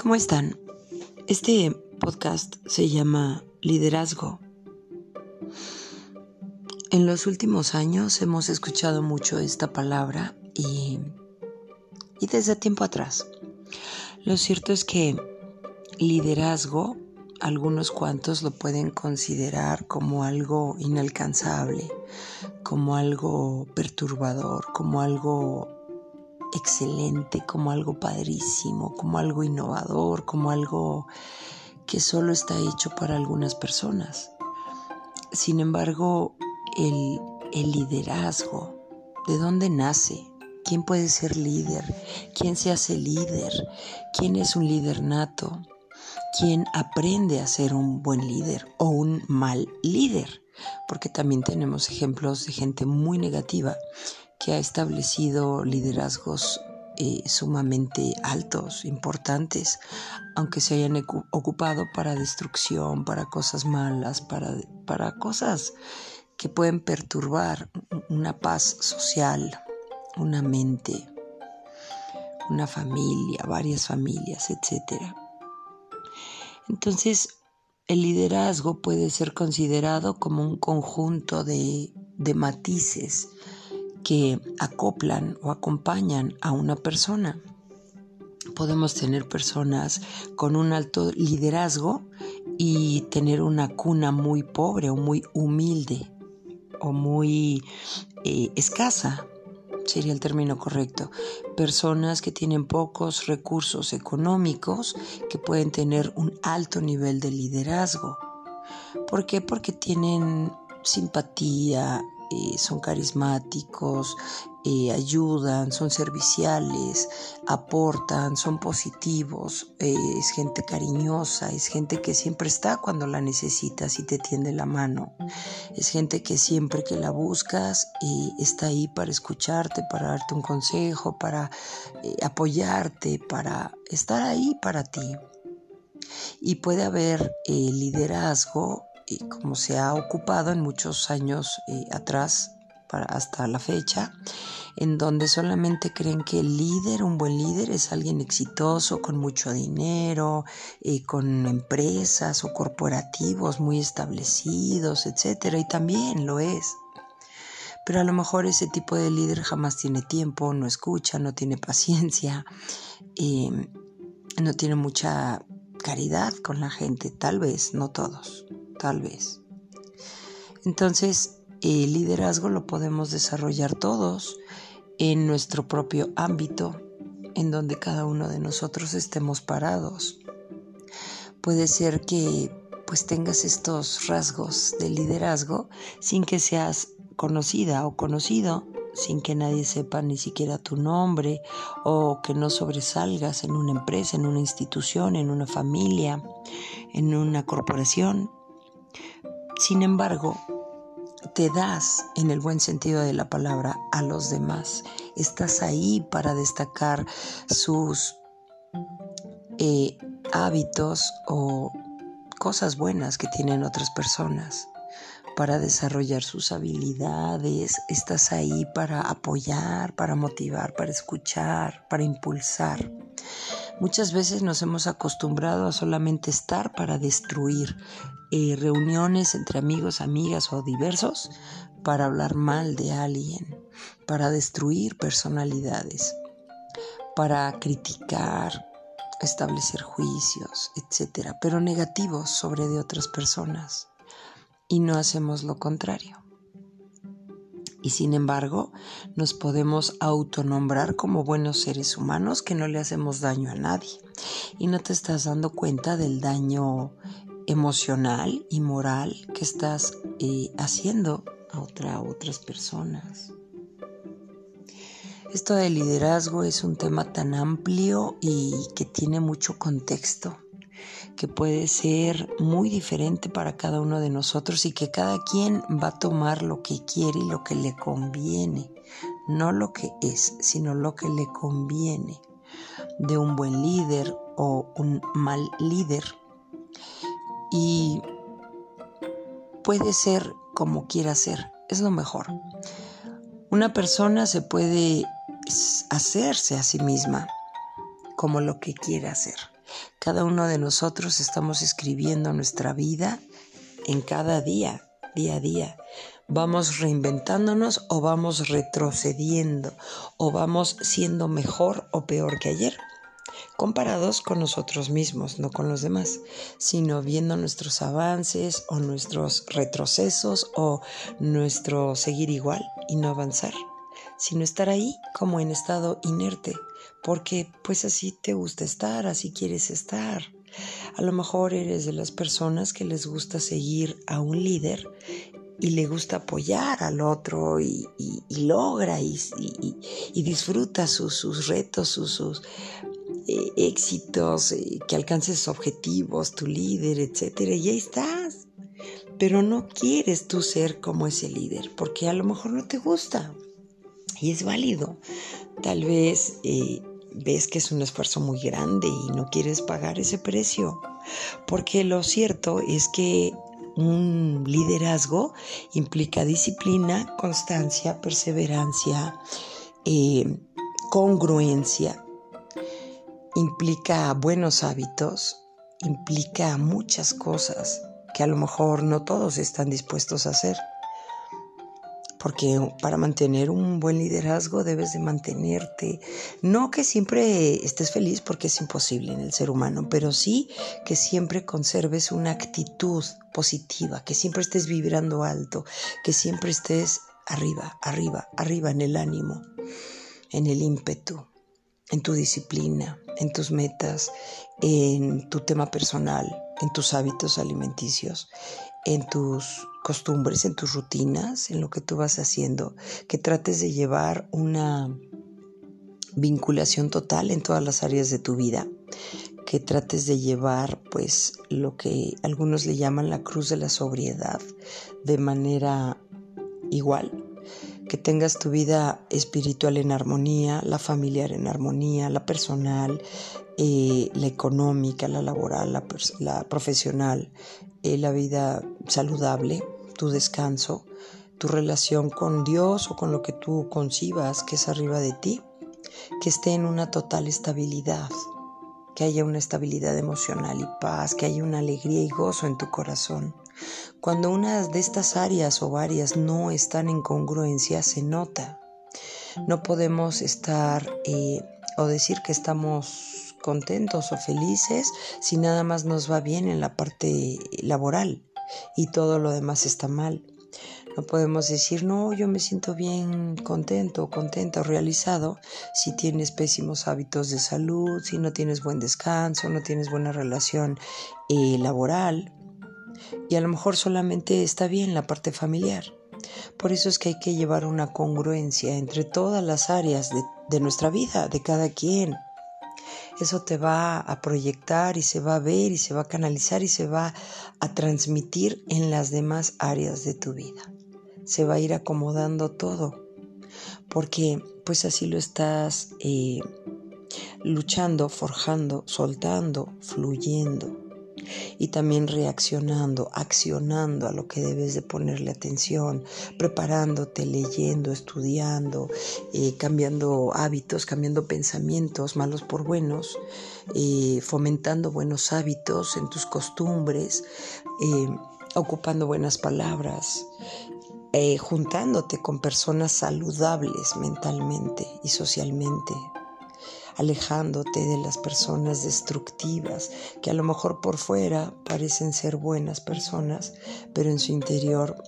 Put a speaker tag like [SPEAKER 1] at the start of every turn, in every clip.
[SPEAKER 1] ¿Cómo están? Este podcast se llama Liderazgo. En los últimos años hemos escuchado mucho esta palabra y, y desde tiempo atrás. Lo cierto es que liderazgo, algunos cuantos lo pueden considerar como algo inalcanzable, como algo perturbador, como algo excelente, como algo padrísimo, como algo innovador, como algo que solo está hecho para algunas personas. Sin embargo, el, el liderazgo, ¿de dónde nace? ¿Quién puede ser líder? ¿Quién se hace líder? ¿Quién es un líder nato? ¿Quién aprende a ser un buen líder o un mal líder? Porque también tenemos ejemplos de gente muy negativa que ha establecido liderazgos eh, sumamente altos, importantes, aunque se hayan ocupado para destrucción, para cosas malas, para, para cosas que pueden perturbar una paz social, una mente, una familia, varias familias, etc. Entonces, el liderazgo puede ser considerado como un conjunto de, de matices que acoplan o acompañan a una persona. Podemos tener personas con un alto liderazgo y tener una cuna muy pobre o muy humilde o muy eh, escasa, sería el término correcto. Personas que tienen pocos recursos económicos que pueden tener un alto nivel de liderazgo. ¿Por qué? Porque tienen simpatía, eh, son carismáticos, eh, ayudan, son serviciales, aportan, son positivos, eh, es gente cariñosa, es gente que siempre está cuando la necesitas y te tiende la mano, es gente que siempre que la buscas está ahí para escucharte, para darte un consejo, para apoyarte, para estar ahí para ti. Y puede haber liderazgo como se ha ocupado en muchos años eh, atrás, para hasta la fecha, en donde solamente creen que el líder, un buen líder, es alguien exitoso, con mucho dinero, eh, con empresas o corporativos muy establecidos, etcétera, y también lo es. Pero a lo mejor ese tipo de líder jamás tiene tiempo, no escucha, no tiene paciencia, eh, no tiene mucha caridad con la gente, tal vez, no todos tal vez. Entonces, el liderazgo lo podemos desarrollar todos en nuestro propio ámbito, en donde cada uno de nosotros estemos parados. Puede ser que pues tengas estos rasgos de liderazgo sin que seas conocida o conocido, sin que nadie sepa ni siquiera tu nombre o que no sobresalgas en una empresa, en una institución, en una familia, en una corporación. Sin embargo, te das, en el buen sentido de la palabra, a los demás. Estás ahí para destacar sus eh, hábitos o cosas buenas que tienen otras personas, para desarrollar sus habilidades. Estás ahí para apoyar, para motivar, para escuchar, para impulsar. Muchas veces nos hemos acostumbrado a solamente estar para destruir eh, reuniones entre amigos, amigas o diversos para hablar mal de alguien, para destruir personalidades, para criticar, establecer juicios, etc., pero negativos sobre de otras personas. Y no hacemos lo contrario y sin embargo nos podemos autonombrar como buenos seres humanos que no le hacemos daño a nadie y no te estás dando cuenta del daño emocional y moral que estás eh, haciendo a, a otras personas. Esto del liderazgo es un tema tan amplio y que tiene mucho contexto que puede ser muy diferente para cada uno de nosotros y que cada quien va a tomar lo que quiere y lo que le conviene, no lo que es, sino lo que le conviene de un buen líder o un mal líder. Y puede ser como quiera ser, es lo mejor. Una persona se puede hacerse a sí misma como lo que quiere hacer Cada uno de nosotros estamos escribiendo nuestra vida en cada día, día a día. Vamos reinventándonos o vamos retrocediendo o vamos siendo mejor o peor que ayer comparados con nosotros mismos, no con los demás, sino viendo nuestros avances o nuestros retrocesos o nuestro seguir igual y no avanzar, sino estar ahí como en estado inerte, porque pues así te gusta estar, así quieres estar. A lo mejor eres de las personas que les gusta seguir a un líder y le gusta apoyar al otro y, logra y, disfruta sus, sus retos, sus, sus eh, éxitos, eh, que alcances objetivos, tu líder, etcétera, y ahí estás. Pero no quieres tú ser como ese líder, porque a lo mejor no te gusta. Y es válido. Tal vez eh, ves que es un esfuerzo muy grande y no quieres pagar ese precio. Porque lo cierto es que un liderazgo implica disciplina, constancia, perseverancia, congruencia, implica buenos hábitos, implica muchas cosas que a lo mejor no todos están dispuestos a hacer. Porque para mantener un buen liderazgo debes de mantenerte, no que siempre estés feliz porque es imposible en el ser humano, pero sí que siempre conserves una actitud positiva, que siempre estés vibrando alto, que siempre estés arriba, arriba, arriba en el ánimo, en el ímpetu en tu disciplina, en tus metas, en tu tema personal, en tus hábitos alimenticios, en tus costumbres, en tus rutinas, en lo que tú vas haciendo, que trates de llevar una vinculación total en todas las áreas de tu vida, que trates de llevar pues lo que algunos le llaman la cruz de la sobriedad de manera igual que tengas tu vida espiritual en armonía, la familiar en armonía, la personal, eh, la económica, la laboral, la, profesional, eh, la vida saludable, tu descanso, tu relación con Dios o con lo que tú concibas que es arriba de ti, que esté en una total estabilidad, que haya una estabilidad emocional y paz, que haya una alegría y gozo en tu corazón cuando una de estas áreas o varias no están en congruencia, se nota. No podemos estar eh, o decir que estamos contentos o felices si nada más nos va bien en la parte laboral y todo lo demás está mal. No podemos decir, no, yo me siento bien contento, contenta o realizado si tienes pésimos hábitos de salud, si no tienes buen descanso, no tienes buena relación eh, laboral y a lo mejor solamente está bien la parte familiar. Por eso es que hay que llevar una congruencia entre todas las áreas de, nuestra vida, de cada quien. Eso te va a proyectar y se va a ver y se va a canalizar y se va a transmitir en las demás áreas de tu vida. Se va a ir acomodando todo, porque pues así lo estás eh, luchando, forjando, soltando, fluyendo y también reaccionando, accionando a lo que debes de ponerle atención, preparándote, leyendo, estudiando, eh, cambiando hábitos, cambiando pensamientos malos por buenos, eh, fomentando buenos hábitos en tus costumbres, eh, ocupando buenas palabras, juntándote con personas saludables mentalmente y socialmente, alejándote de las personas destructivas que a lo mejor por fuera parecen ser buenas personas, pero en su interior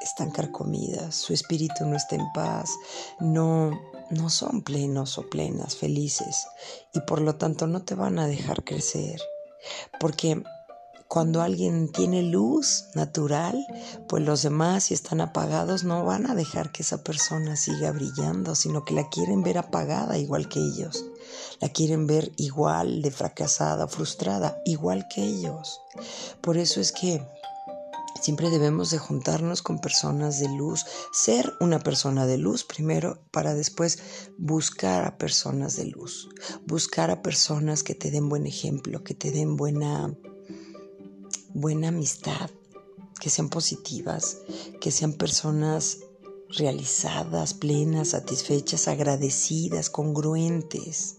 [SPEAKER 1] están carcomidas, su espíritu no está en paz, no no son plenos o plenas, felices y por lo tanto no te van a dejar crecer, porque cuando alguien tiene luz natural, pues los demás si están apagados no van a dejar que esa persona siga brillando, sino que la quieren ver apagada igual que ellos. La quieren ver igual de fracasada, frustrada, igual que ellos. Por eso es que Siempre debemos de juntarnos con personas de luz, ser una persona de luz primero para después buscar a personas de luz, buscar a personas que te den buen ejemplo, que te den buena buena amistad, que sean positivas, que sean personas realizadas, plenas, satisfechas, agradecidas, congruentes.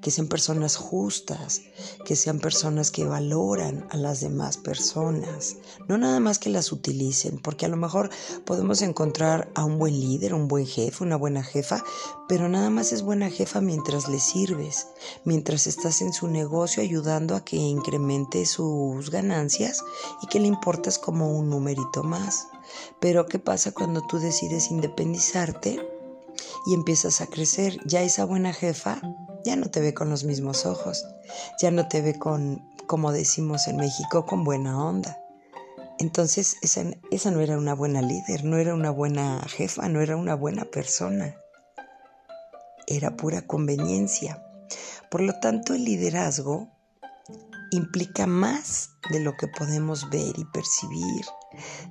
[SPEAKER 1] Que sean personas justas, que sean personas que valoran a las demás personas, no nada más que las utilicen, porque a lo mejor podemos encontrar a un buen líder, un buen jefe, una buena jefa, pero nada más es buena jefa mientras le sirves, mientras estás en su negocio ayudando a que incremente sus ganancias y que le importas como un numerito más. Pero ¿qué pasa cuando tú decides independizarte y empiezas a crecer? Ya esa buena jefa ya no te ve con los mismos ojos, ya no te ve con, como decimos en México, con buena onda. Entonces esa, esa no era una buena líder, no era una buena jefa, no era una buena persona. Era pura conveniencia. Por lo tanto, el liderazgo implica más de lo que podemos ver y percibir,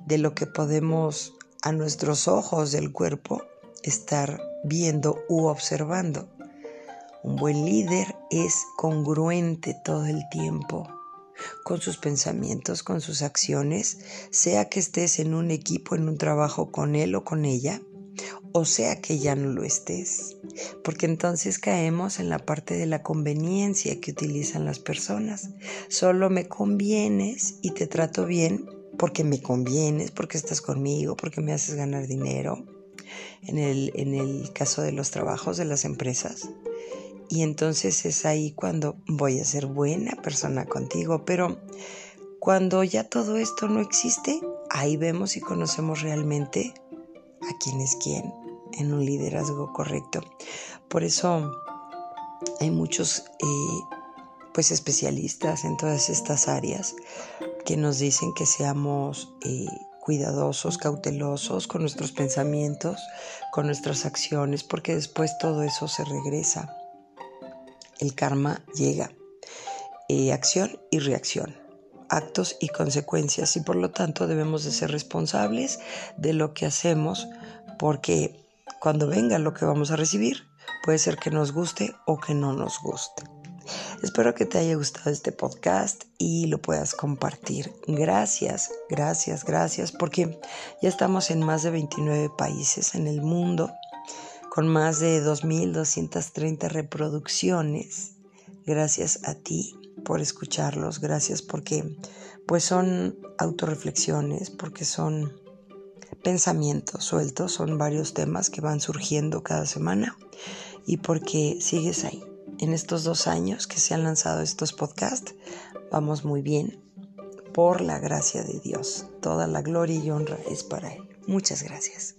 [SPEAKER 1] de lo que podemos a nuestros ojos del cuerpo estar viendo u observando. Un buen líder es congruente todo el tiempo con sus pensamientos, con sus acciones, sea que estés en un equipo, en un trabajo con él o con ella, o sea que ya no lo estés, porque entonces caemos en la parte de la conveniencia que utilizan las personas. Solo me convienes y te trato bien porque me convienes, porque estás conmigo, porque me haces ganar dinero. En el, en el caso de los trabajos de las empresas. Y entonces es ahí cuando voy a ser buena persona contigo. Pero cuando ya todo esto no existe, ahí vemos y conocemos realmente a quién es quién en un liderazgo correcto. Por eso hay muchos eh, pues especialistas en todas estas áreas que nos dicen que seamos eh, cuidadosos, cautelosos con nuestros pensamientos, con nuestras acciones, porque después todo eso se regresa. El karma llega. Eh, acción y reacción actos y consecuencias y por lo tanto debemos de ser responsables de lo que hacemos porque cuando venga lo que vamos a recibir, puede ser que nos guste o que no nos guste. Espero que te haya gustado este podcast y lo puedas compartir. Gracias, gracias, gracias, porque ya estamos en más de 29 países en el mundo, con más de 2.230 reproducciones. Gracias a ti por escucharlos, gracias porque pues son autorreflexiones, porque son pensamientos sueltos, son varios temas que van surgiendo cada semana y porque sigues ahí. En estos dos años que se han lanzado estos podcasts, vamos muy bien por la gracia de Dios. Toda la gloria y honra es para Él. Muchas gracias.